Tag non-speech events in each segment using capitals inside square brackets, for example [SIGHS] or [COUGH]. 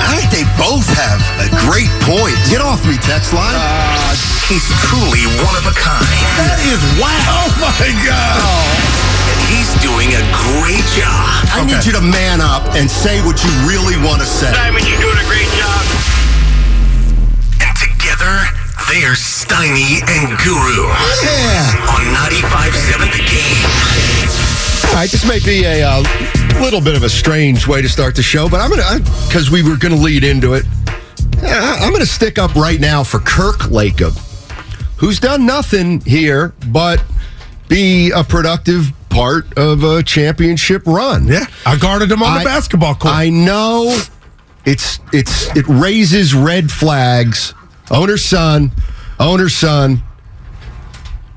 I think they both have a great point. Get off me, text line. Uh, he's truly one of a kind. That is wow. Oh my God. And he's doing a great job. I need you to man up and say what you really want to say. Simon, you're doing a great job. And together, they're Steiny and Guru. Yeah. On 95.7 The Game. All right, this may be a uh, little bit of a strange way to start the show, but I'm going to, because we were going to lead into it, yeah, I'm going to stick up right now for Kirk Lacob, who's done nothing here but be a productive part of a championship run. Yeah, I guarded him on I- the basketball court. I know it's it's it raises red flags. Owner's son, owner's son.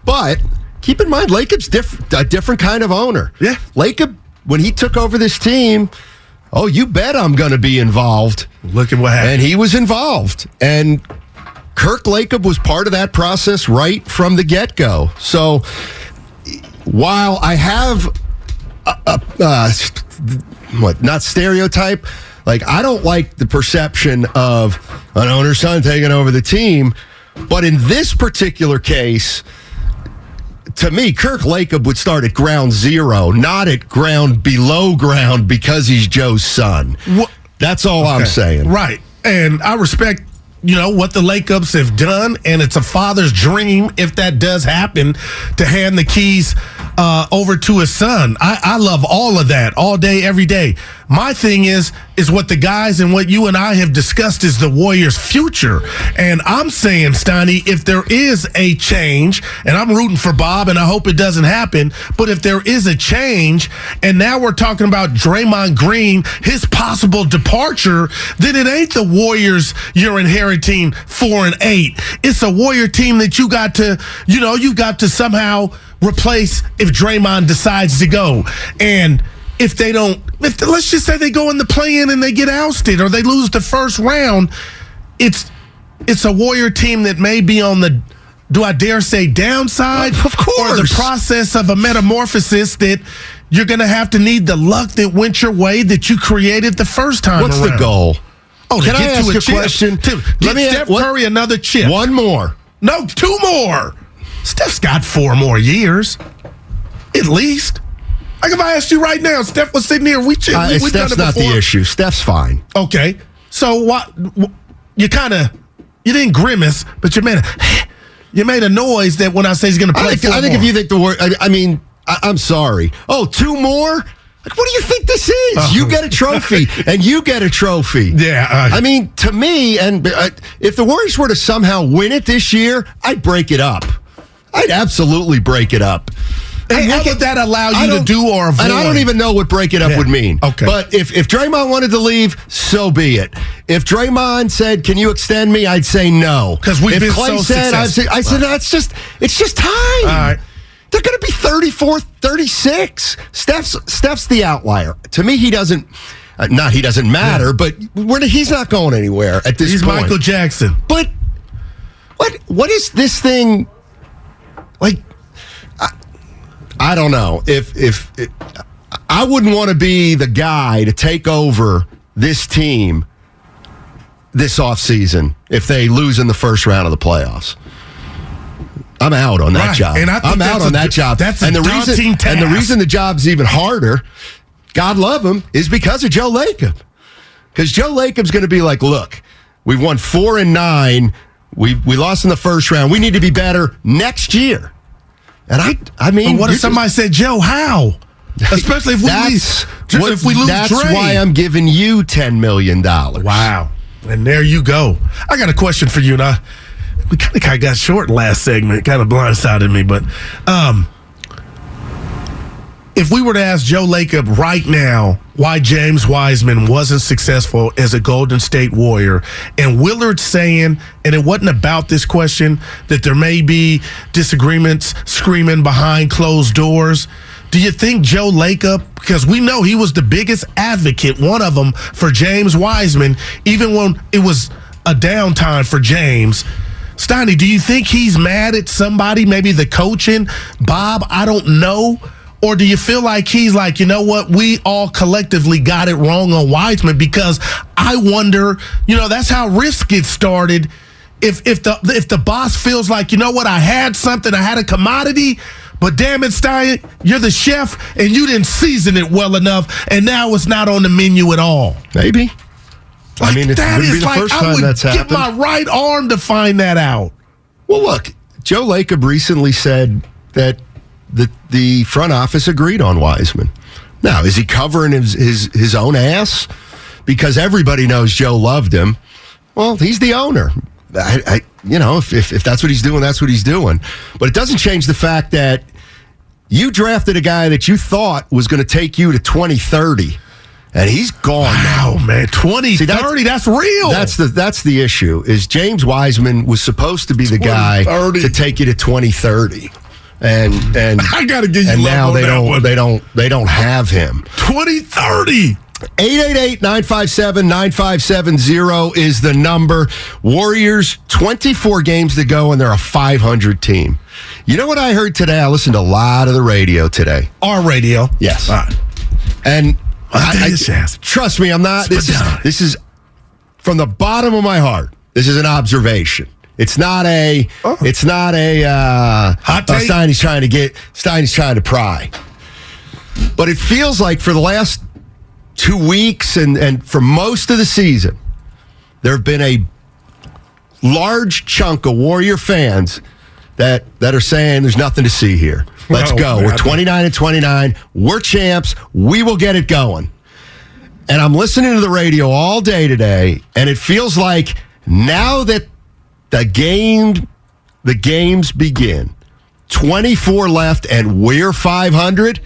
But keep in mind, Lacob's diff- a different kind of owner. Yeah. Lacob, when he took over this team, oh, you bet I'm going to be involved. Look at what happened. And he was involved. And Kirk Lacob was part of that process right from the get go. So while I have a, a, uh, what not stereotype, like I don't like the perception of an owner's son taking over the team, but in this particular case. To me, Kirk Lacob would start at ground zero, not at ground below ground because he's Joe's son. Wha- That's all I'm saying. Right. And I respect, you know, what the Lacobs have done. And it's a father's dream, if that does happen, to hand the keys uh, over to his son. I, I love all of that all day, every day. My thing is, is what the guys and what you and I have discussed is the Warriors' future. And I'm saying, Steiny, if there is a change, and I'm rooting for Bob, and I hope it doesn't happen, but if there is a change, and now we're talking about Draymond Green, his possible departure, then it ain't the Warriors you're inheriting four and eight. It's a Warrior team that you got to, you know, you got to somehow replace if Draymond decides to go. And if they don't, if let's just say they go in the play-in and they get ousted or they lose the first round, it's it's a Warrior team that may be on the do I dare say downside? Of course. Or the process of a metamorphosis that you're gonna have to need the luck that went your way that you created the first time. What's the goal? Oh, to Can I get ask to a chip. question? To Let me ask- Steph what- Curry another chip. One more. No, two more. Steph's got four more years, at least. Like if I asked you right now, Steph was sitting here, we, ch- Uh, we we've done Steph's it not the issue. Steph's fine. Okay, so what? You kind of you didn't grimace, but you made a [SIGHS] you made a noise that when I say he's going to play, I think, I think if you think the word, I, I mean, I, I'm sorry. Oh, two more? Like, what do you think this is? You get a trophy, [LAUGHS] and you get a trophy. Yeah, uh, I mean, to me, and uh, if the Warriors were to somehow win it this year, I'd break it up. I'd absolutely break it up. I what would that allow you to don't- or avoid? And I don't even know what break it up Yeah. would mean. Okay. But if, if Draymond wanted to leave, so be it. If Draymond said, Can you extend me? I'd say no. Because we've if been Klay so said, I'd say. I said, no, it's just it's just time. All right. They're going to be 34, 36. Steph's Steph's the outlier. To me, he doesn't. Uh, not he doesn't matter, but we're, he's not going anywhere at this He's point. Michael Jackson. But what what is this thing like? I, don't know if if it, I wouldn't want to be the guy to take over this team this offseason if they lose in the first round of the playoffs. I'm out on that Right. job. And I I'm out on a- that job. that's and the reason and the reason the job's even harder, God love him, is because of Joe Lacob. Because Joe Lacob's going to be like, look, we've won four and nine. We we lost in the first round. We need to be better next year. And I I mean, But what if somebody said, Joe, how? [LAUGHS] Especially if we that's lose, what- if we lose That's Dre. why I'm giving you ten million dollars. Wow. And there you go. I got a question for you. and I we kind of kind of got short last segment. Kind of blindsided me, but um, if we were to ask Joe Lacob right now why James Wiseman wasn't successful as a Golden State Warrior, and Willard saying, and it wasn't about this question, that there may be disagreements screaming behind closed doors. Do you think Joe Lacob, because we know he was the biggest advocate, one of them, for James Wiseman, even when it was a downtime for James? Steiny, do you think he's mad at somebody, maybe the coaching? Bob, I don't know. Or do you feel like he's like, you know what, we all collectively got it wrong on Wiseman? Because I wonder, you know, that's how risk gets started. If if the if the boss feels like, you know what, I had something, I had a commodity, but damn it, Stein, you're the chef and you didn't season it well enough, and now it's not on the menu at all. Maybe. Like, I mean, it that wouldn't be the like first I time would that's happened. my right arm to find that out. Well, look, Joe Lacob recently said that the the front office agreed on Wiseman. Now, is he covering his his, his own ass because everybody knows Joe loved him? Well, he's the owner. I, I you know, if, if if that's what he's doing, that's what he's doing. But it doesn't change the fact that you drafted a guy that you thought was going to take you to 2030 and he's gone now. Man, 20, See, that's- 30, that's real. That's the that's the issue. Is James Wiseman was supposed to be the guy 2030. to take you to 2030, and and [LAUGHS] I gotta give you and now they don't one. they don't they don't have him. 2030. 888-957-9570 is the number. Warriors 24 games to go and they're a 500 team. You know what I heard today? I listened to a lot of the radio today. Our radio. Yes. Right. And I'll I, trust me, I'm not. This is, this is from the bottom of my heart. This is an observation. It's not a. It's not a. Uh, Hot oh, take? Steiny's trying to get. Steiny's trying to pry. But it feels like for the last two weeks and and for most of the season, there have been a large chunk of Warrior fans that that are saying there's nothing to see here. Let's Well, go. man, We're 29 and 29. We're champs. We will get it going. And I'm listening to the radio all day today, and it feels like now that the game the games begin, 24 left and we're 500,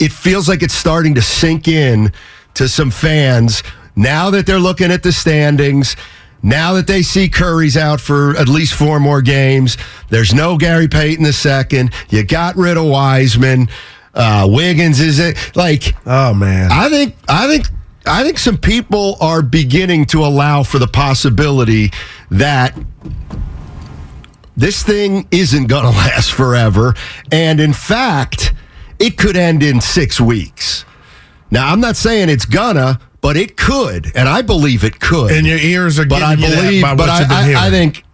it feels like it's starting to sink in to some fans now that they're looking at the standings. Now that they see Curry's out for at least four more games, there's no Gary Payton the second. You got rid of Wiseman. Uh, Wiggins is it like Oh, man. I think I think I think some people are beginning to allow for the possibility that this thing isn't going [LAUGHS] to last forever and in fact it could end in 6 weeks. Now I'm not saying it's gonna, but it could and I believe it could. and your ears are but getting I believe by but I, I. I think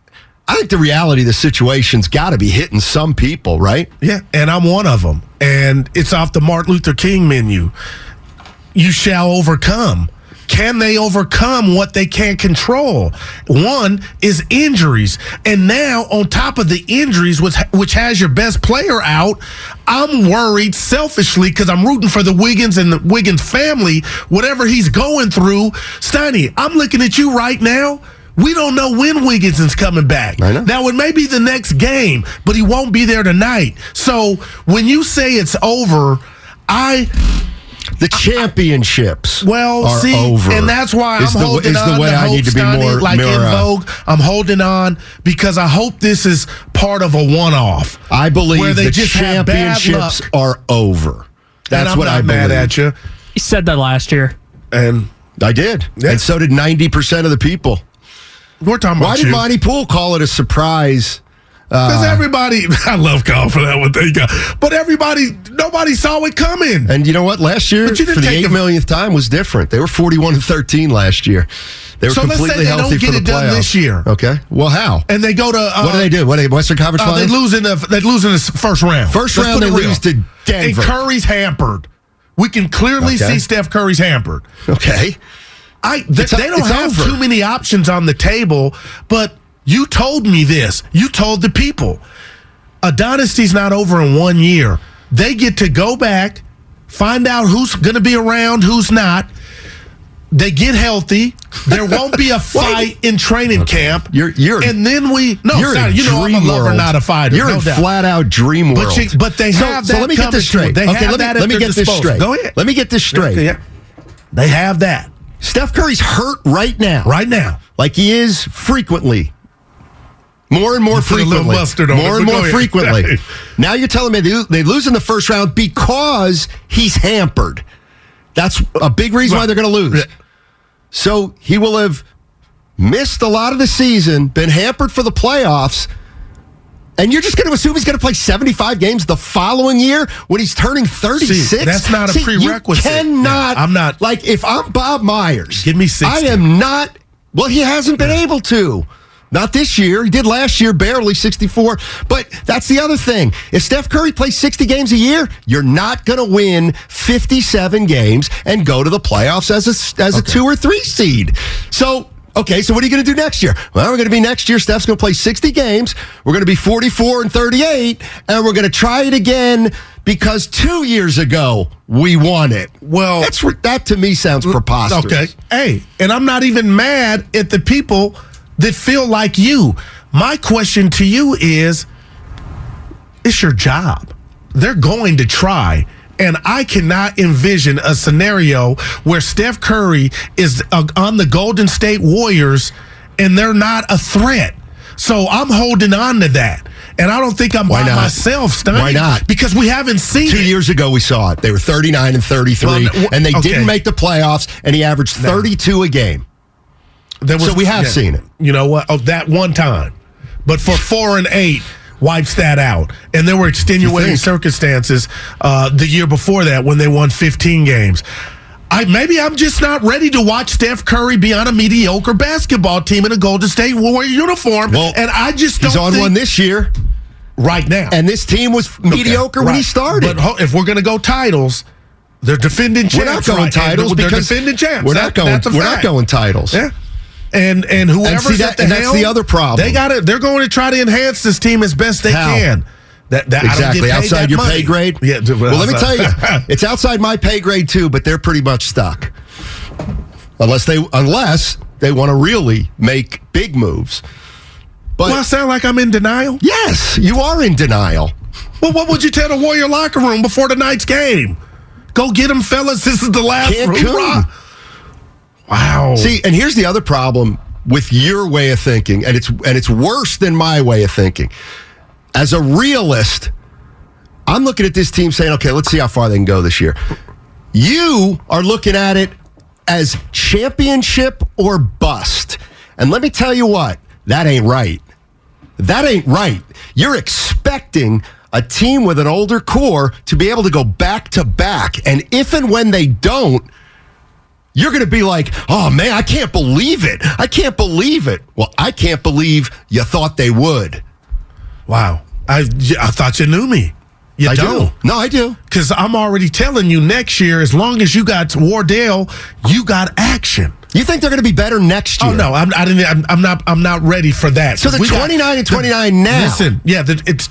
I think the reality of the situation's got to be hitting some people, right? Yeah, and I'm one of them. And it's off the Martin Luther King menu. You shall overcome. Can they overcome what they can't control? One is injuries. And now, on top of the injuries, which, which has your best player out, I'm worried selfishly because I'm rooting for the Wiggins and the Wiggins family, whatever he's going through. Steiny, I'm looking at you right now. We don't know when Wiggins is coming back. Now, it may be the next game, but he won't be there tonight. So when you say it's over, I The championships well are see, over. and that's why Is I'm the- holding is the on way to I need to be Steiny, more- like more, in Vogue. I'm holding on because I hope this is part of a one-off. I believe where they the just have bad championships luck. are over. That's and I'm what I believe. mad at you. He said that last year. And I did, Yeah. and so did ninety percent of the people. we're talking Why about did you. Monte Poole call it a surprise? Because everybody, [LAUGHS] I love Kyle for that one. Thank God. But everybody, nobody saw it coming. And you know what? Last year, But you didn't for the take eight millionth time, was different. They were forty-one and thirteen last year. They were So let's say completely they don't healthy get for the it done playoffs. this year. Okay. Well, how? And they go to uh, what do they do? What are they, Western Conference Uh, they Finals? lose in the they lose in the first round. First Let's round, they real. lose to Denver. And Curry's hampered. We can clearly Okay. see Steph Curry's hampered. Okay. I th- a- they don't have over. too many options on the table. But you told me this. You told the people. A dynasty's not over in one year. They get to go back, find out who's going to be around, who's not. They get healthy. there won't be a [LAUGHS] fight in training camp. You're- you're- and then we no, You're sorry, you know I'm a dream lover, world. not a fighter. You're no in doubt. flat out dream world. But you- but they so, have so that let me get this straight. They okay, let me let me get this straight. Go ahead. Let me get this straight. Yeah. They have that Steph Curry's hurt right now. right now. Like he is frequently. More and more You put a little frequently. mustard on more it, and more ahead. frequently. [LAUGHS] now you're telling me they, they lose in the first round because he's hampered. That's a big reason why they're going to lose. So he will have missed a lot of the season, been hampered for the playoffs. And you're just going to assume he's going to play 75 games the following year when he's turning 36? See, that's not a See, prerequisite. You cannot. Yeah, I'm not- Like, if I'm Bob Myers, Give me 60. I am not. Well, he hasn't been able to. Not this year. He did last year, barely 64. But that's the other thing. If Steph Curry plays 60 games a year, you're not going to win 57 games and go to the playoffs as a, as a two or three seed. So, okay, so what are you going to do next year? Well, we're going to be next year. Steph's going to play 60 games. We're going to be 44 and 38, and we're going to try it again because two years ago we won it. Well- that's that to me sounds preposterous. Okay. Hey, and I'm not even mad at the people that feel like you. My question to you is it's your job. They're going to try. And I cannot envision a scenario where Steph Curry is uh, on the Golden State Warriors and they're not a threat. So I'm holding on to that. And I don't think I'm Why by not? myself, Stein. Why not? Because we haven't seen Two it. years ago, we saw it. They were 39 and 33, Well, and they okay. didn't make the playoffs, and he averaged 32 a game. There So we have seen it. You know what? Oh, that one time. But for four and eight, wipes that out. And there were extenuating circumstances uh, the year before that when they won 15 games. I maybe I'm just not ready to watch Steph Curry be on a mediocre basketball team in a Golden State Warrior uniform. Well, and I just don't He's on one this year, right now. and this team was mediocre when he started. But if we're going to go titles, they're defending champs. we're not going right? Titles they're because defending champs. We're not going. that's a We're not going titles. Yeah. And and whoever's that- at the and that's the other problem. They got it. They're going to try to enhance this team as best they How? can. That, that Exactly outside your money. pay grade. Yeah. d- Well, let me tell you, [LAUGHS] it's outside my pay grade too. But they're pretty much stuck, unless they unless they want to really make big moves. But Do I sound like I'm in denial? yes, you are in denial. Well, what would you tell the Warrior locker room before tonight's game? Go get them, fellas. This is the last Cancun. hoorah. Wow. See, and here's the other problem with your way of thinking, and it's and it's worse than my way of thinking. As a realist, I'm looking at this team saying, okay, let's see how far they can go this year. You are looking at it as championship or bust. And let me tell you what, that ain't right. That ain't right. You're expecting a team with an older core to be able to go back to back. And if and when they don't, you're going to be like, oh man, I can't believe it. I can't believe it. Well, I can't believe you thought they would. wow. I I thought you knew me. You I don't. do. No, I do. Because I'm already telling you next year, as long as you got Wardell, you got action. You think they're going to be better next oh, year? Oh no, I'm, I didn't. I'm, I'm not. I'm not ready for that. So they're We got- 29 and 29 now. Listen, yeah, the, it's.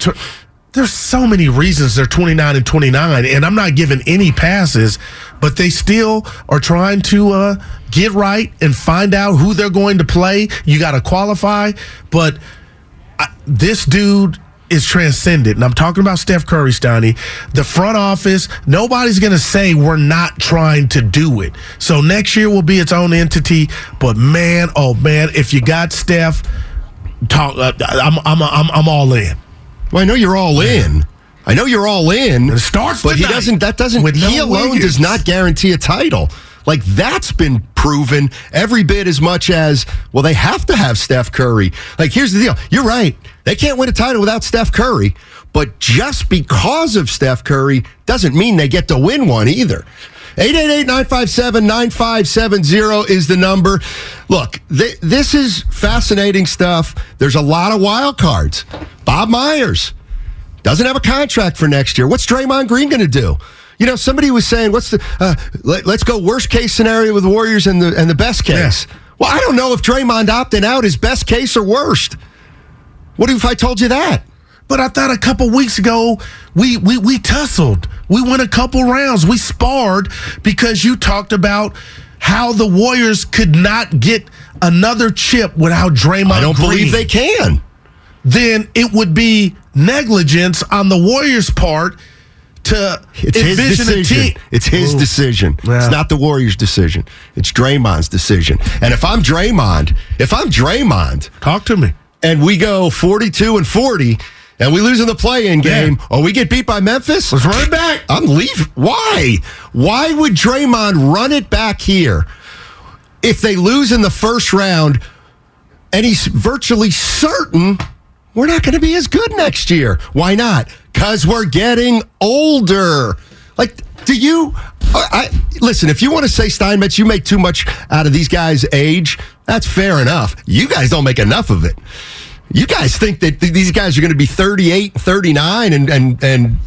There's so many reasons they're 29 and 29, and I'm not giving any passes, but they still are trying to uh, get right and find out who they're going to play. You got to qualify, but I, this dude is transcendent. And I'm talking about Steph Curry, Steiny. The front office, nobody's going to say we're not trying to do it. So next year will be its own entity. But man, oh man, if you got Steph, talk. Uh, I'm, I'm, I'm, I'm all in. Well, I know you're all in. I know you're all in. It starts but he doesn't. That doesn't. with no he alone Wiggins. does not guarantee a title. Like that's been proven every bit as much as well. They have to have Steph Curry. Like here's the deal. You're right. They can't win a title without Steph Curry. But just because of Steph Curry doesn't mean they get to win one either. 888-957-9570 is the number. Look, th- this is fascinating stuff. There's a lot of wild cards. Bob Myers doesn't have a contract for next year. What's Draymond Green going to do? You know, somebody was saying, "What's the? Uh, let, us go worst case scenario with the Warriors and the and the best case." Well, I don't know if Draymond opting out is best case or worst. What if I told you that? But I thought a couple weeks ago we we we tussled. We went a couple rounds. We sparred because you talked about how the Warriors could not get another chip without Draymond. I don't Green, believe they can. Then it would be negligence on the Warriors' part to It's his decision. team. It's his Ooh. decision. Yeah. It's not the Warriors' decision. It's Draymond's decision. And if I'm Draymond, if I'm Draymond, Talk to me. and we go 42 and 40 and we lose in the play-in game or we get beat by Memphis, Let's run it back. I'm leaving. Why? Why would Draymond run it back here if they lose in the first round and he's virtually certain we're not going to be as good next year? Why not? Because we're getting older. Like, do you? I, I listen. If you want to say Steinmetz, you make too much out of these guys' age. That's fair enough. You guys don't make enough of it. You guys think that th- these guys are going to be 38, 39 and and and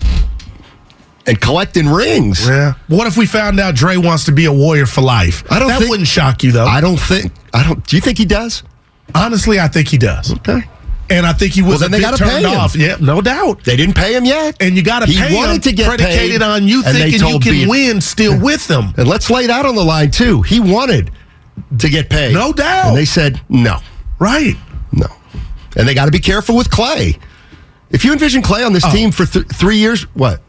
and collecting rings. Yeah. What if we found out Dre wants to be a Warrior for life? I don't That think- wouldn't shock you though. I don't think. I don't. Do you think he does? Honestly, I think he does. Okay. And I think he was Well, then a they gotta pay turned him. off. Yeah, no doubt. They didn't pay him yet, And you got to He pay wanted him to get predicated paid, on you thinking you can me- win still with them. and let's lay it out on the line too. He wanted to get paid, No doubt. and they said no, Right. no, and they got to be careful with Klay. If you envision Klay on this Oh. team for th- three years, what?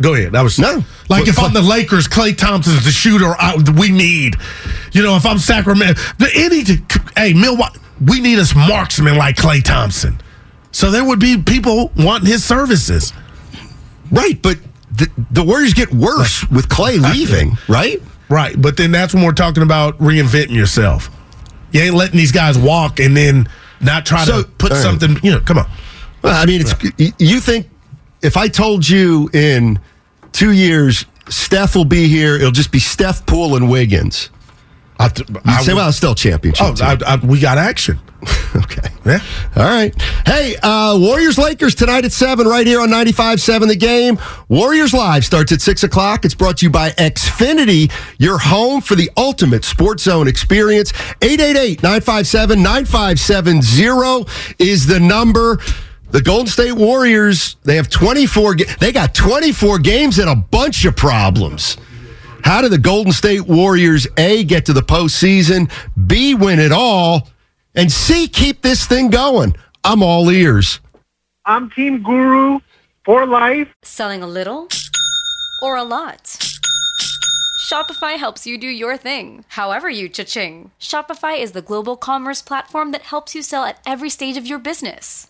Go ahead. That was No. Like What- if I'm the Lakers, Klay Thompson's the shooter I, we need. You know, if I'm Sacramento, any hey Milwaukee, we need us marksman like Klay Thompson. So there would be people wanting his services. Right, but the, the Warriors get worse with Klay leaving, right? Right, but then that's when we're talking about reinventing yourself. You ain't letting these guys walk and then not try So- to put right. something. You know, come on. Well, I mean, it's you think if I told you in two years Steph will be here, it'll just be Steph, Poole, and Wiggins. I, You'd say, well, it's still championship. oh. I, I, we got action. [LAUGHS] okay. Yeah. All right. Hey, uh, Warriors Lakers tonight at 7 right here on 95.7 The Game. Warriors Live starts at 6 o'clock. It's brought to you by Xfinity, your home for the ultimate sports zone experience. 888-957-9570 is the number. The Golden State Warriors, they have 24, they got 24 games and a bunch of problems. How do the Golden State Warriors A get to the postseason, B win it all, and C keep this thing going? I'm all ears. I'm Team Guru for life. Selling a little or a lot? Shopify helps you do your thing, however you cha-ching. Shopify is the global commerce platform that helps you sell at every stage of your business.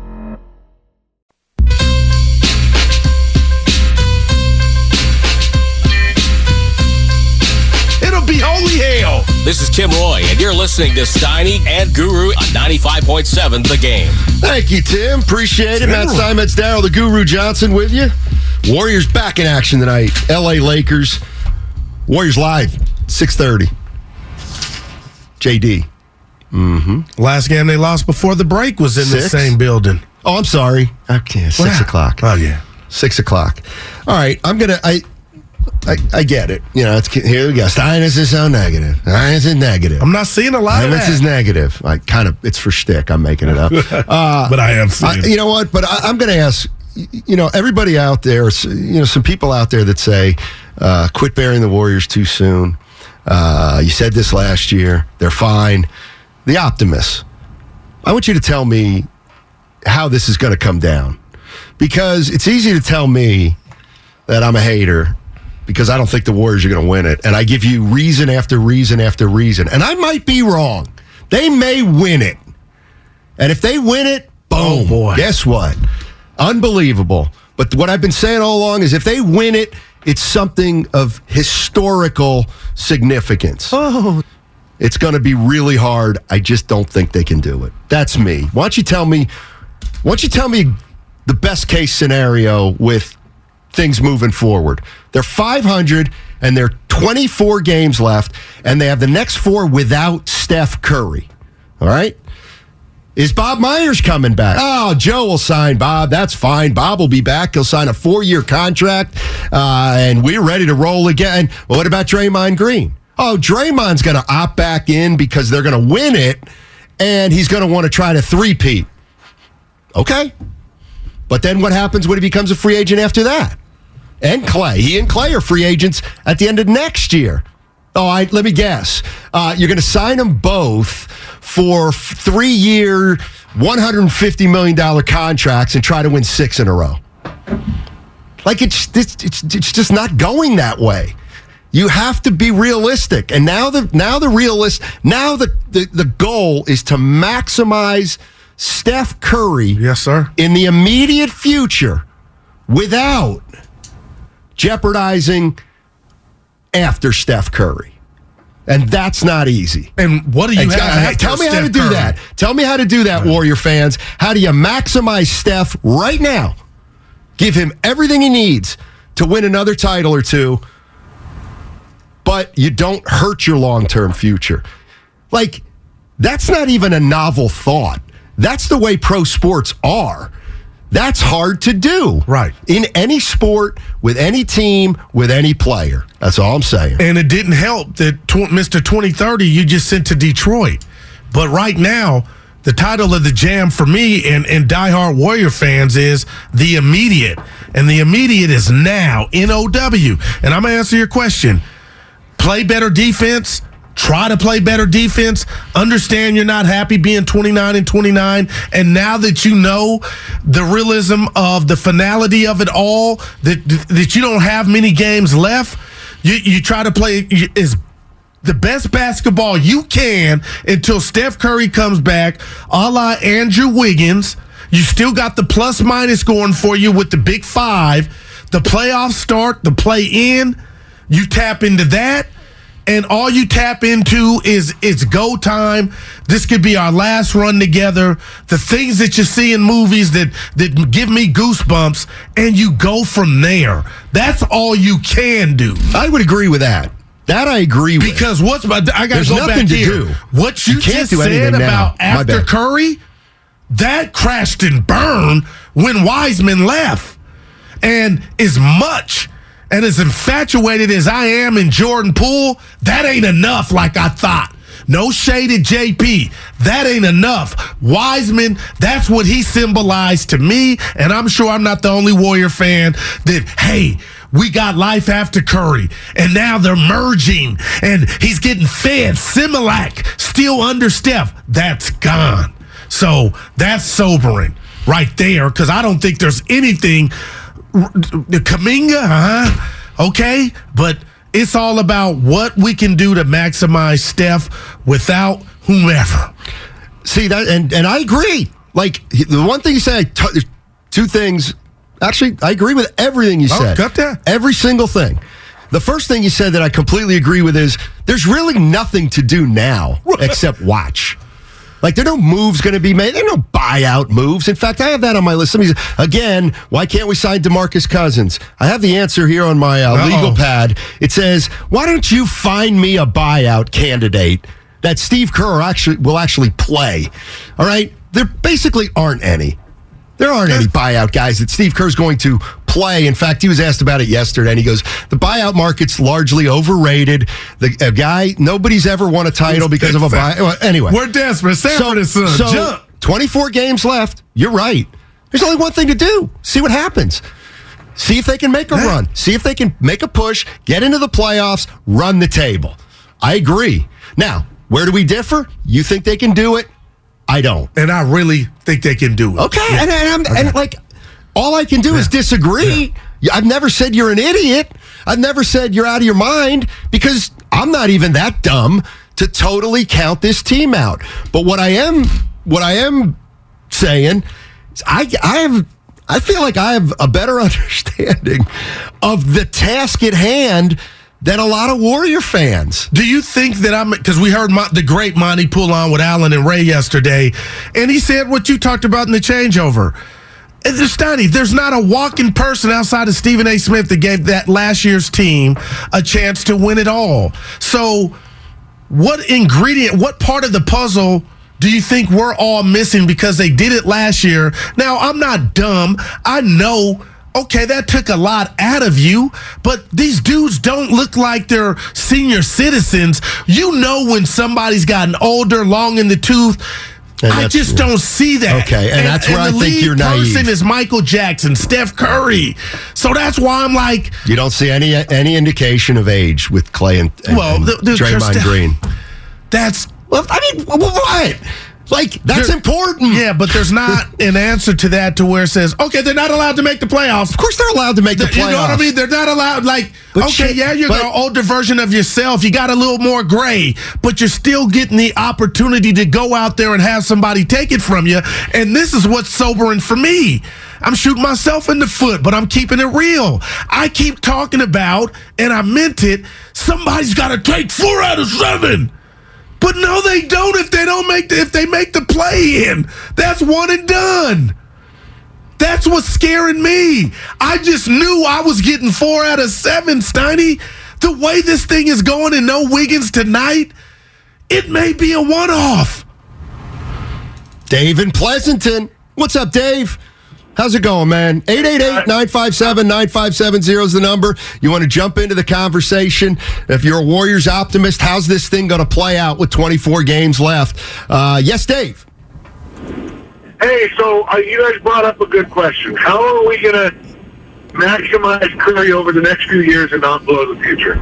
It'll be holy hell. This is Tim Roye, and you're listening to Steiny and Guru on 95.7 The Game. Thank you, Tim. Appreciate it. Matt Steinmetz, Daryl, the Guru Johnson with you. Warriors back in action tonight. LA Lakers. Warriors live, 630. JD. Mm-hmm. Last game they lost before the break was in the same building. Oh, I'm sorry. Okay, six Wow. o'clock. Oh yeah. Six o'clock. All right, I'm gonna. I, I, I get it. You know, it's here we go. Steinmetz is so negative. Steinmetz is negative. I'm not seeing a lot of Steinmetz is negative. I kind of. It's for shtick. I'm making it up. Uh, [LAUGHS] but I am I, you know what? But I, I'm going to ask. You know, everybody out there. You know, some people out there that say, uh, "Quit burying the Warriors too soon." Uh, you said this last year. They're fine. The optimists. I want you to tell me how this is going to come down, because it's easy to tell me that I'm a hater because I don't think the Warriors are going to win it, and I give you reason after reason after reason, and I might be wrong. They may win it. And if they win it, boom. Oh, boy. Guess what? Unbelievable. But what I've been saying all along is if they win it, it's something of historical significance. Oh. It's going to be really hard. I just don't think they can do it. That's me. Why don't you tell me? Why don't you tell me the best case scenario with things moving forward? They're 500 and they're 24 games left, and they have the next four without Steph Curry. All right. Is Bob Myers coming back? Oh, Joe will sign Bob. That's fine. Bob will be back. He'll sign a four year contract, uh, and we're ready to roll again. Well, what about Draymond Green? Oh, Draymond's going to opt back in because they're going to win it, and he's going to want to try to three-peat. Okay. But then what happens when he becomes a free agent after that? And Klay. He and Klay are free agents at the end of next year. All right, let me guess. Uh, you're going to sign them both for three year, $150 million contracts and try to win six in a row. Like it's, it's, it's, it's just not going that way. You have to be realistic. And now the now the realist now the, the, the goal is to maximize Steph Curry yes, sir. in the immediate future without jeopardizing after Steph Curry. And that's not easy. And what do you have? tell- me how to do Curry? that. Tell me how to do that, Warrior fans. How do you maximize Steph right now? Give him everything he needs to win another title or two, but you don't hurt your long term future. Like, that's not even a novel thought. That's the way pro sports are. That's hard to do. Right. In any sport, with any team, with any player. That's all I'm saying. And it didn't help that tw- Mr. 2030 you just sent to Detroit. But right now, the title of the jam for me and, and diehard Warrior fans is the immediate. And the immediate is now, N O W. And I'm going to answer your question. Play better defense. Try to play better defense. Understand you're not happy being 29 and 29. And now that you know the realism of the finality of it all, that that you don't have many games left, you, you try to play as the best basketball you can until Steph Curry comes back, a la Andrew Wiggins. You still got the plus minus going for you with the big five. The playoffs start, the play in. You tap into that, and all you tap into is it's go time. This could be our last run together. The things that you see in movies that that give me goosebumps, and you go from there. That's all you can do. I would agree with that. That I agree with. Because what's my, I got to go nothing back to here. do. What you, You can't just do said anything now. about after. Curry, that crashed and burned when Wiseman left. And as much and as infatuated as I am in Jordan Poole, that ain't enough like I thought. No shade at JP. That ain't enough. Wiseman, that's what he symbolized to me. And I'm sure I'm not the only Warrior fan that, hey, we got life after Curry, and now they're merging, and he's getting fed. Similac still under Steph. That's gone. So that's sobering right there because I don't think there's anything. The Kuminga, huh? Okay, but it's all about what we can do to maximize Steph without whomever. See that, and and I agree. Like the one thing you said, t- two things. Actually, I agree with everything you Oh, said. got that. Every single thing. The first thing you said that I completely agree with is there's really nothing to do now except watch. Like there are no moves going to be made. There are no buyout moves. In fact, I have that on my list. Somebody said, again, why can't we sign Demarcus Cousins? I have the answer here on my uh, legal pad. It says, why don't you find me a buyout candidate that Steve Kerr actually will actually play. All right, there basically aren't any. There aren't any buyout guys that Steve Kerr's going to play. In fact, he was asked about it yesterday, and he goes, "The buyout market's largely overrated. The a guy nobody's ever won a title because of a buy." Well, anyway, We're desperate. Sanford Son, so jump. 24 games left. You're right. There's only one thing to do. See what happens. See if they can make a Yeah. run. See if they can make a push, get into the playoffs, run the table. I agree. Now, where do we differ? You think they can do it? I don't. And I really think they can do it. Okay, Yeah. and, and, I'm, and like, all I can do is disagree. I've never said you're an idiot. I've never said you're out of your mind because I'm not even that dumb to totally count this team out. But what I am, what I am saying, is I, I have, I feel like I have a better [LAUGHS] understanding of the task at hand than a lot of Warrior fans. Do you think that I'm because we heard Mon- the great Monte Poole on with Allen and Ray yesterday, and he said what you talked about in the changeover. There's Steiny, there's not a walking person outside of Stephen A. Smith that gave that last year's team a chance to win it all. So, what ingredient, what part of the puzzle do you think we're all missing because they did it last year? Now, I'm not dumb. I know, okay, that took a lot out of you, but these dudes don't look like they're senior citizens. You know when somebody's gotten older, long in the tooth. And I just don't see that. Okay, and that's where I the think you're naive. person is Michael Jackson, Steph Curry. So that's why I'm like, You don't see any any indication of age with Klay and, and, Well, and the- the- Draymond Green. that's Well, I mean, wh- wh- what? Like that's There- important. Yeah, but there's not [LAUGHS] an answer to that to where it says, okay, they're not allowed to make the playoffs. Of course, they're allowed to make the playoffs. You know what I mean? They're not allowed. Like, But okay, shit, yeah, you're but- an older version of yourself. You got a little more gray, but you're still getting the opportunity to go out there and have somebody take it from you. And this is what's sobering for me. I'm shooting myself in the foot, but I'm keeping it real. I keep talking about, and I meant it. Somebody's got to take four out of seven. But no, they don't. If they don't make the, if they make the play in, that's one and done. That's what's scaring me. I just knew I was getting four out of seven, Steiny. The way this thing is going and no Wiggins tonight, it may be a one off. Dave in Pleasanton. What's up, Dave? How's it going, man? 888-957-9570 is the number. You want to jump into the conversation? If you're a Warriors optimist, how's this thing going to play out with 24 games left? Uh, yes, Dave. Hey, so uh, you guys brought up a good question. How are we going to maximize Curry over the next few years and not blow the future?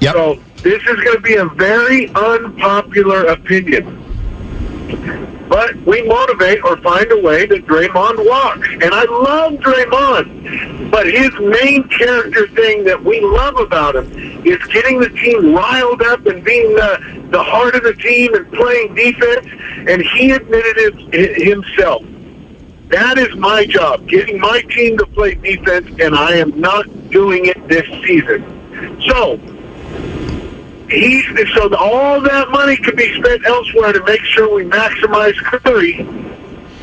Yep. So this is going to be a very unpopular opinion. But we motivate or find a way that Draymond walks. And I love Draymond. But his main character thing that we love about him is getting the team riled up and being the, the heart of the team and playing defense. And he admitted it himself. That is my job, getting my team to play defense, and I am not doing it this season. So, he's so all that money could be spent elsewhere to make sure we maximize Curry,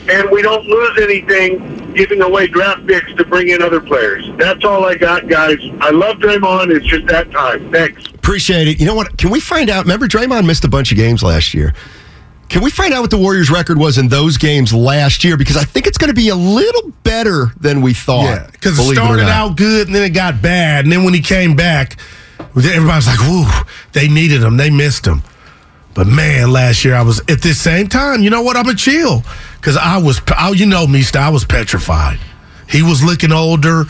and we don't lose anything giving away draft picks to bring in other players. That's all I got, guys. I love Draymond. It's just that time. Thanks. Appreciate it. You know what? Can we find out? Remember, Draymond missed a bunch of games last year. Can we find out what the Warriors' record was in those games last year? Because I think it's going to be a little better than we thought. Yeah, because it believe or started not. out good and then it got bad. And then when he came back, everybody's like, whoo, they needed him. They missed him. But man, last year I was at the same time. You know what? I'm a chill because I was, I, you know me, I was petrified. He was looking older,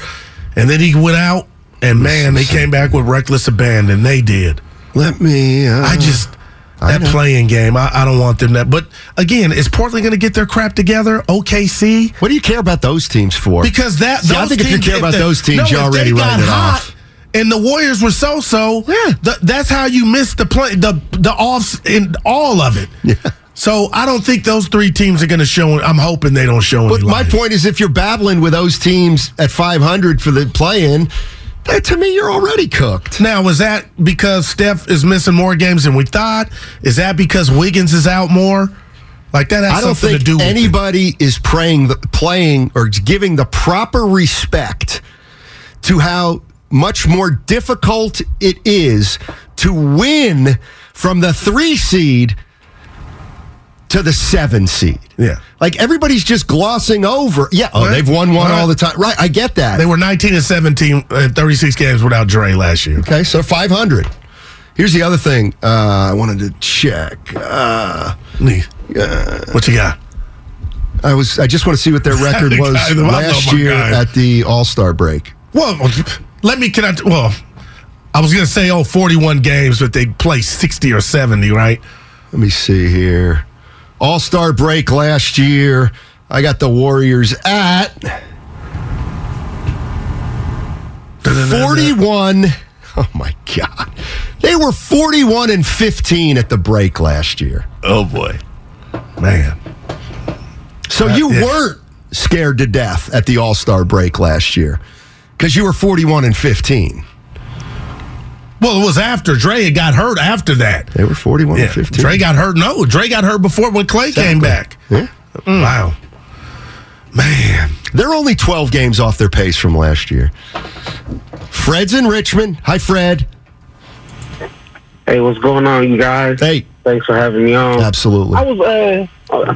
and then he went out, and man, they came back with reckless abandon. They did. Let me. Uh, I just that know. playing game. I, I don't want them that. But again, is Portland going to get their crap together? OKC. What do you care about those teams for? Because that See, I think if you teams- care about those teams, no, you already write it hot off. And the Warriors were so so. Yeah. th- that's how you miss the play, the the offs in all of it. Yeah. So I don't think those three teams are going to show. I'm hoping they don't show. But my light. point is, if you're battling with those teams at 500 for the play-in, that to me you're already cooked. Now, is that because Steph is missing more games than we thought? Is that because Wiggins is out more? Like that has I don't something think to do it. anybody is praying, the, playing or giving the proper respect to how much more difficult it is to win from the three seed to the seven seed. Yeah. Like everybody's just glossing over. Yeah. Oh, Right. they've won one Right. all the time. Right. I get that. They were 19 and 17 in 36 games without Dre last year. okay. So 500. Here's the other thing uh, I wanted to check. Uh, What you got? I was. I just want to see what their [LAUGHS] record was last year guy. at the All Star break. Well, let me, can I, well, I was going to say, oh, 41 games, but they play 60 or 70, right? Let me see here. All Star break last year. I got the Warriors at 41. Oh my God. They were 41 and 15 at the break last year. Oh, boy. Man. So Uh, you yeah. weren't scared to death at the All Star break last year because you were 41 and 15. Well, it was after Dre had got hurt after that. They were 41 Yeah, and 15. Dre got hurt. No, Dre got hurt before when Klay came back. Yeah. Wow. Man. They're only 12 games off their pace from last year. Fred's in Richmond. Hi, Fred. Hey, what's going on, you guys? Hey, Thanks for having me on. absolutely. I was, uh,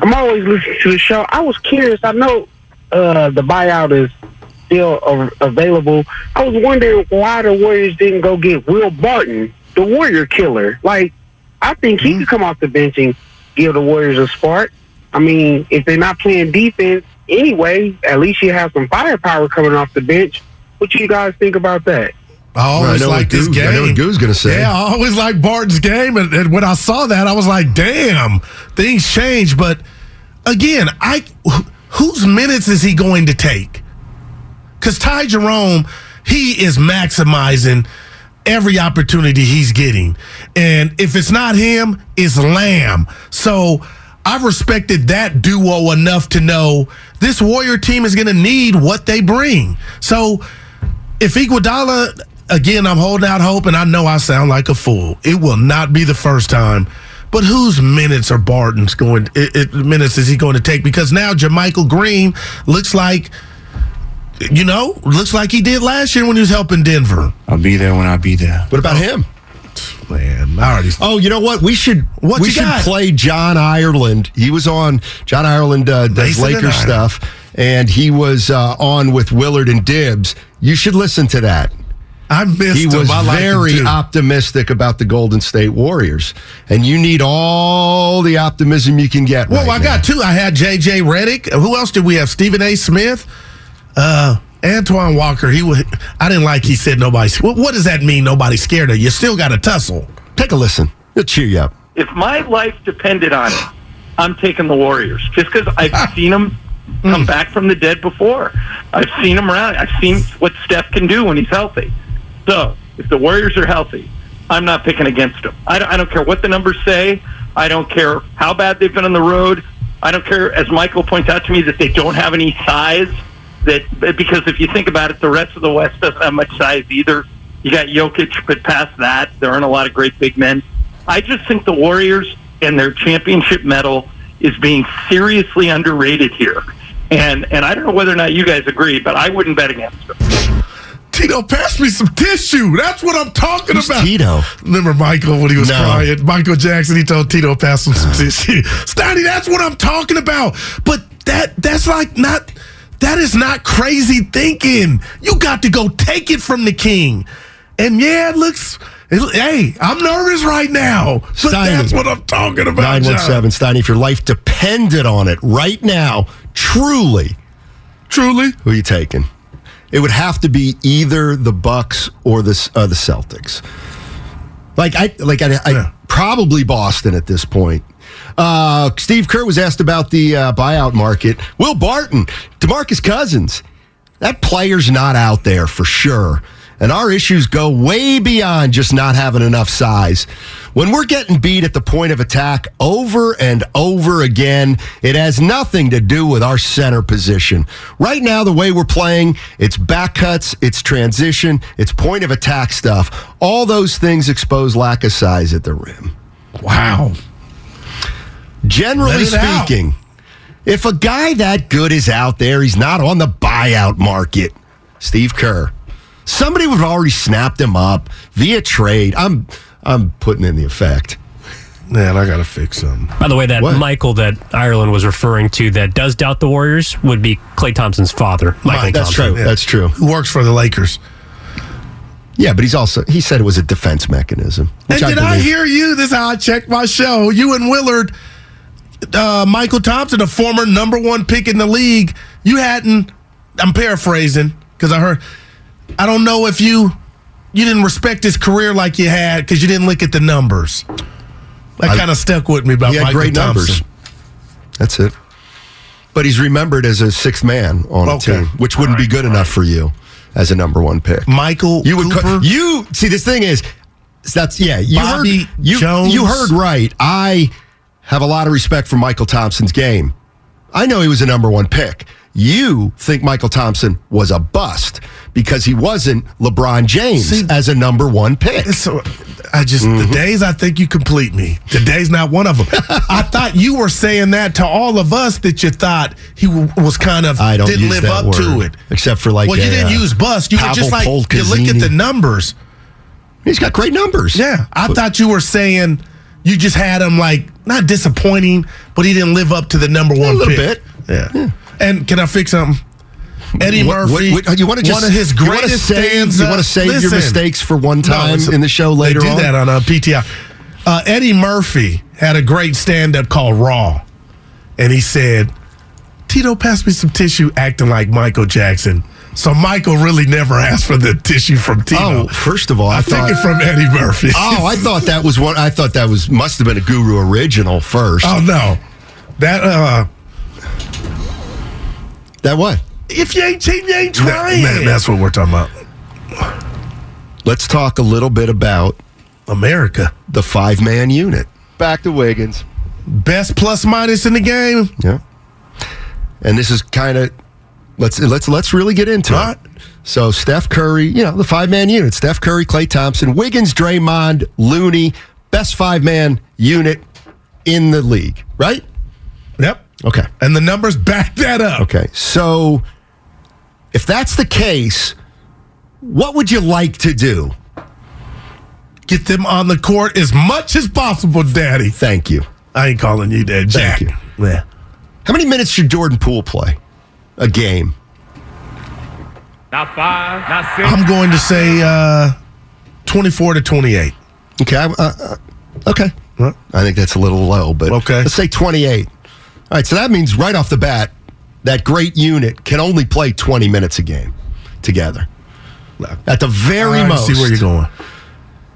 I'm always listening to the show. I was curious. I know, uh, the buyout is still a- available. I was wondering why the Warriors didn't go get Will Barton, the Warrior killer. Like, I think he hmm. could come off the bench and give the Warriors a spark. I mean, if they're not playing defense anyway, at least you have some firepower coming off the bench. What do you guys think about that? I always know what liked this Goose- game. I know what Goose gonna say. Yeah, I always like Barton's game, and, and when I saw that, I was like, "Damn, things change. But again, I whose minutes is he going to take? Because Ty Jerome, he is maximizing every opportunity he's getting, and if it's not him, it's Lamb. So. I've respected that duo enough to know this Warrior team is going to need what they bring. So if Iguodala, again, I'm holding out hope, and I know I sound like a fool. It will not be the first time. But whose minutes are Barton's going? It, it, minutes is he going to take? Because now JaMychal Green looks like, you know, looks like he did last year when he was helping Denver. I'll be there when I be there. what about him? Man, I already. Oh, you know what? We should What we should got? play John Ireland. He was on John Ireland uh, does Mason and Laker stuff, and he was uh, on with Willard and Dibbs. You should listen to that. I missed He him. was I liked very too. optimistic about the Golden State Warriors, and you need all the optimism you can get. Well, right I got two. I had J.J. Redick. Who else did we have? Stephen A. Smith. Uh, Antoine Walker. He was. I didn't like. He said nobody's. What, what does that mean? Nobody's scared of you. You still got to tussle. Take a listen. It'll cheer you up. if my life depended on it, I'm taking the Warriors just because I've [LAUGHS] seen them come back from the dead before. I've seen them around. I've seen what Steph can do when he's healthy. So if the Warriors are healthy, I'm not picking against them. I don't, I don't care what the numbers say. I don't care how bad they've been on the road. I don't care, as Michael points out to me, that they don't have any size. That because if you think about it, the rest of the West doesn't have much size either. You got Jokic, but past that, there aren't a lot of great big men. I just think the Warriors and their championship medal is being seriously underrated here. And and I don't know whether or not you guys agree, but I wouldn't bet against them. Tito, pass me some tissue. That's what I'm talking Who's about. Tito? Remember Michael when he was No. crying? Michael Jackson, he told Tito pass him some [SIGHS] tissue. Stoney, that's what I'm talking about. But that that's like not that is not crazy thinking. You got to go take it from the king. And yeah, it looks it, hey, I'm nervous right now. But Steiny. that's what I'm talking about. 917 Steiny, if your life depended on it right now, truly, Truly. who are you taking? It would have to be either the Bucks or the uh, the Celtics. Like I like I, I Yeah. probably Boston at this point. Uh, Steve Kerr was asked about the uh, buyout market. Will Barton, Demarcus Cousins, that player's not out there for sure. And our issues go way beyond just not having enough size. When we're getting beat at the point of attack over and over again, it has nothing to do with our center position. Right now, the way we're playing, it's back cuts, it's transition, it's point of attack stuff. All those things expose lack of size at the rim. Wow. Generally Let it out. speaking, if a guy that good is out there, he's not on the buyout market. Steve Kerr. Somebody would have already snapped him up via trade. I'm I'm putting in the effect. Man, I gotta fix him. By the way, that What? Michael that Ireland was referring to that does doubt the Warriors would be Klay Thompson's father, Michael Mike, That's Thompson. true. That's true. Who works for the Lakers? Yeah, but he's also he said it was a defense mechanism. Which and did I hear you? This is how I checked my show. You and Willard, uh, Mychal Thompson, a former number one pick in the league. You hadn't. I'm paraphrasing because I heard. I don't know if you you didn't respect his career like you had because you didn't look at the numbers. That kind of stuck with me about He had Michael great Thompson. numbers. That's it. But he's remembered as a sixth man on Okay. a team, which wouldn't be good enough for you as a number one pick. Michael You would Cooper. you see this thing is that's yeah you Bobby heard you Jones. you heard right. I have a lot of respect for Mychal Thompson's game. I know he was a number one pick. You think Mychal Thompson was a bust because he wasn't LeBron James See- as a number one pick. So I just Mm-hmm. the days I think you complete me. Today's not one of them. [LAUGHS] I thought you were saying that to all of us that you thought he was kind of I don't didn't live up to it. except for like well, you didn't uh, use bust. You were just like Pavel you look at the numbers. He's got great numbers. Yeah, I thought you were saying you just had him like not disappointing, but he didn't live up to the number one A little pick. bit. Yeah. And can I fix something? Eddie What- Murphy, what- what- you want to just one of his greatest save, stands. You want to save your mistakes for one No, time it's- in the show later they do on. that on a PTI. Uh, Eddie Murphy had a great stand up called Raw, and he said, "Tito, pass me some tissue," acting like Michael Jackson. So Michael really never asked for the tissue from Tito. Oh, first of all, I, I thought. took it from Eddie Murphy. oh, I thought that was what I thought that was must have been a Guru original first. oh no, that uh, That what? if you ain't cheating, you ain't That- trying. that- that's what we're talking about. Let's talk a little bit about America, the five man unit. Back to Wiggins. best plus minus in the game. Yeah. And this is kind of let's let's let's really get into All right. it. So Steph Curry, you know, the five man unit, Steph Curry, Klay Thompson, Wiggins, Draymond, Looney, best five man unit in the league, right? Yep, Okay. and the numbers back that up. Okay. So if that's the case, what would you like to do? Get them on the court as much as possible, Daddy. Thank you. I ain't calling you that, Jack. Thank Yeah. How many minutes should Jordan Poole play a game? Not five, not six. I'm going to say uh, 24 to 28. Okay. I- Uh, okay. Huh? I think that's a little low, but Okay. let's say 28. All right, so that means right off the bat, that great unit can only play 20 minutes a game together. At the very I most. see where you're going.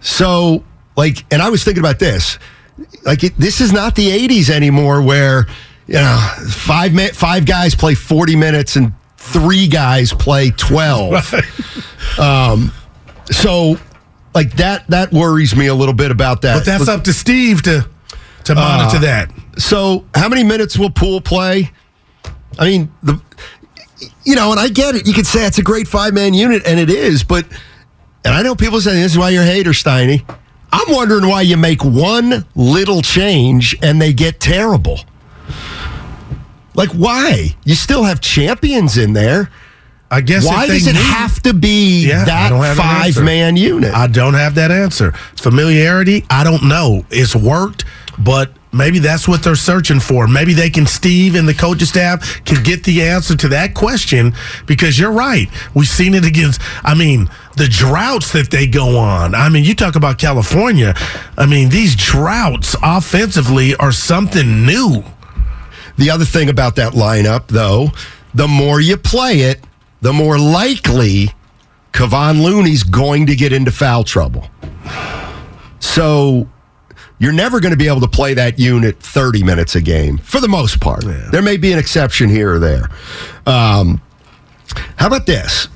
So, like, and I was thinking about this. Like, it, this is not the 80s anymore where, you know, five, mi- five guys play 40 minutes and three guys play 12. [LAUGHS] Um, so, like, that that worries me a little bit about that. But that's up to Steve to to uh, monitor that. So, how many minutes will Poole play? I mean, the you know, and I get it. You could say it's a great five man unit, and it is. But and I know people say this is why you're a hater, Steiny. I'm wondering why you make one little change and they get terrible. Like why? You still have champions in there. I guess Why does it need- have to be Yeah, that don't an five man unit? I don't have that answer. Familiarity, I don't know. It's worked, but maybe that's what they're searching for. Maybe they can, Steve and the coaching staff can get the answer to that question because you're right. We've seen it against, I mean, the droughts that they go on. I mean, you talk about California. I mean, these droughts offensively are something new. The other thing about that lineup, though, the more you play it, the more likely Kevon Looney's going to get into foul trouble. So you're never going to be able to play that unit 30 minutes a game for the most part. There may be an exception here or there. Um, how about this?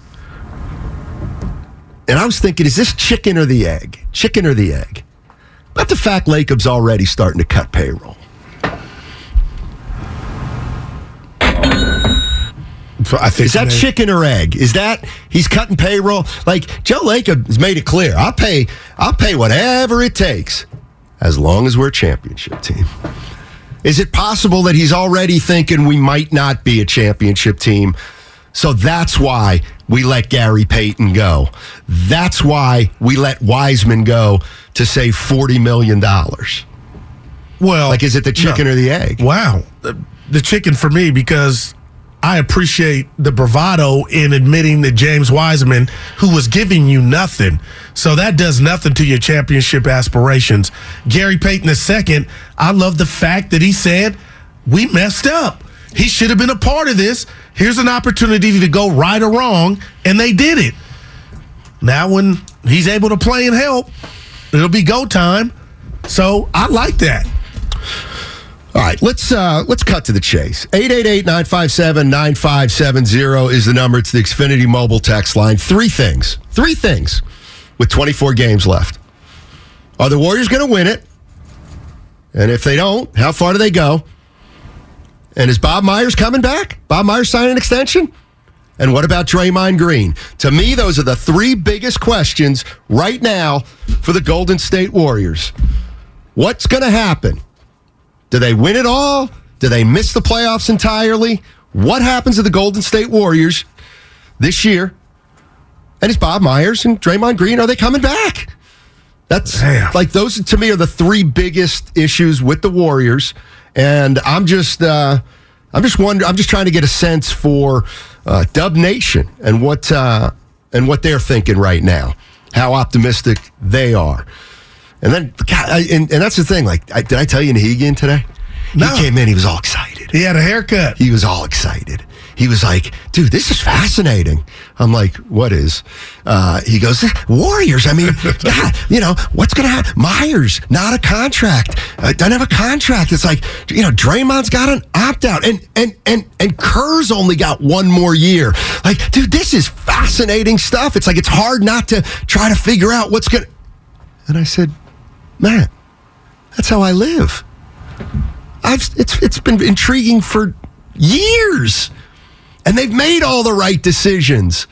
And I was thinking, is this chicken or the egg? Chicken or the egg? But the fact Lacob's already starting to cut payroll. I think Is that they- chicken or egg? Is that he's cutting payroll? Like Joe Lacob has made it clear. I'll pay. I'll pay whatever it takes, as long as we're a championship team. Is it possible that he's already thinking we might not be a championship team? So that's why we let Gary Payton go. That's why we let Wiseman go to save forty million dollars. Well, Like, is it the chicken no. or the egg? Wow, the, the chicken for me because I appreciate the bravado in admitting that James Wiseman, who was giving you nothing, so that does nothing to your championship aspirations. Gary Payton II, I love the fact that he said we messed up. He should have been a part of this. Here's an opportunity to go right or wrong, and they did it. Now, when he's able to play and help, it'll be go time. So I like that. All right, let's uh, let's cut to the chase. 888-957-9570 is the number. It's the Xfinity mobile text line. Three things. Three things with 24 games left. Are the Warriors going to win it? And if they don't, how far do they go? And is Bob Myers coming back? Bob Myers signing an extension? And what about Draymond Green? To me, those are the three biggest questions right now for the Golden State Warriors. What's going to happen? Do they win it all? Do they miss the playoffs entirely? What happens to the Golden State Warriors this year? And is Bob Myers and Draymond Green, are they coming back? That's Damn. like those to me are the three biggest issues with the Warriors. And I'm just uh I'm just wondering I'm just trying to get a sense for uh Dub Nation and what uh and what they're thinking right now. How optimistic they are. And then, God, I, and, and that's the thing. Like, I, did I tell you Nahegan today? No. He came in. He was all excited. He had a haircut. He was all excited. He was like, "Dude, this is fascinating." I'm like, "What is?" Uh, he goes, "Warriors." I mean, [LAUGHS] God, you know what's going to happen? Myers, not a contract. Uh, doesn't have a contract. It's like, you know, Draymond's got an opt out, and and and and Kerr's only got one more year. Like, dude, this is fascinating stuff. It's like it's hard not to try to figure out what's going. to And I said, Matt, that's how I live. I've it's it's been intriguing for years, and they've made all the right decisions,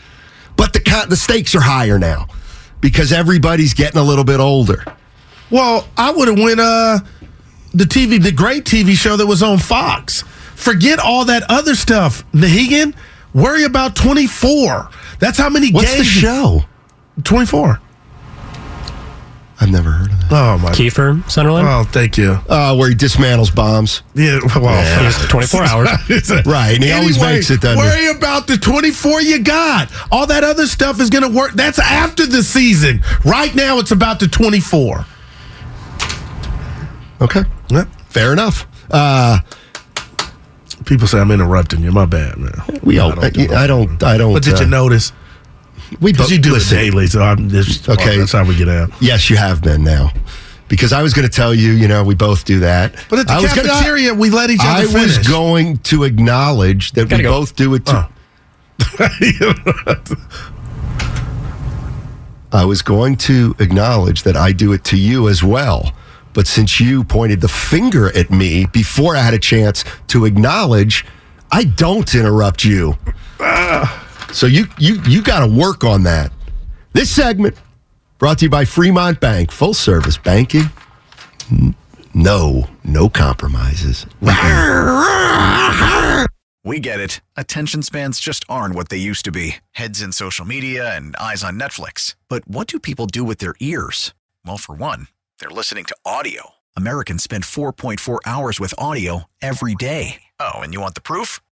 but the the stakes are higher now because everybody's getting a little bit older. Well, I would have went uh the TV, the great TV show that was on Fox. Forget all that other stuff. Nahegan, worry about 24. That's how many What's games. the show? 24. I've never heard of that. Oh, my. Kiefer Sutherland. Oh, thank you. Uh, where he dismantles bombs. Yeah, well, [LAUGHS] He was 24 hours. [LAUGHS] Right, and he always makes it, doesn't he? Worry about the 24 you got. All that other stuff is going to work. That's after the season. Right now, it's about the 24. Okay, Yep. fair enough. Uh, People say I'm interrupting you. My bad, man. we I all, don't do I, don't, I don't. But did uh, you notice? We Because both you do listen, it daily, so I'm just Okay. That's how we get out. Yes, you have been now. Because I was going to tell you, you know, we both do that. But at the I was gonna- cafeteria, we let each other I finish. was going to acknowledge that we Gotta go. both do it too. Oh. [LAUGHS] I was going to acknowledge that I do it to you as well. But since you pointed the finger at me before I had a chance to acknowledge, I don't interrupt you. Ah. So you you you got to work on that. This segment brought to you by Fremont Bank, full service banking. No, no compromises. [LAUGHS] We get it. Attention spans just aren't what they used to be heads in social media and eyes on Netflix. But what do people do with their ears? Well, for one, they're listening to audio. Americans spend 4.4 hours with audio every day. Oh, and you want the proof?